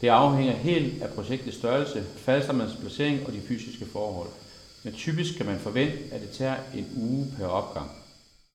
Det afhænger helt af projektets størrelse, faldstammens placering og de fysiske forhold, men typisk kan man forvente, at det tager en uge per opgang.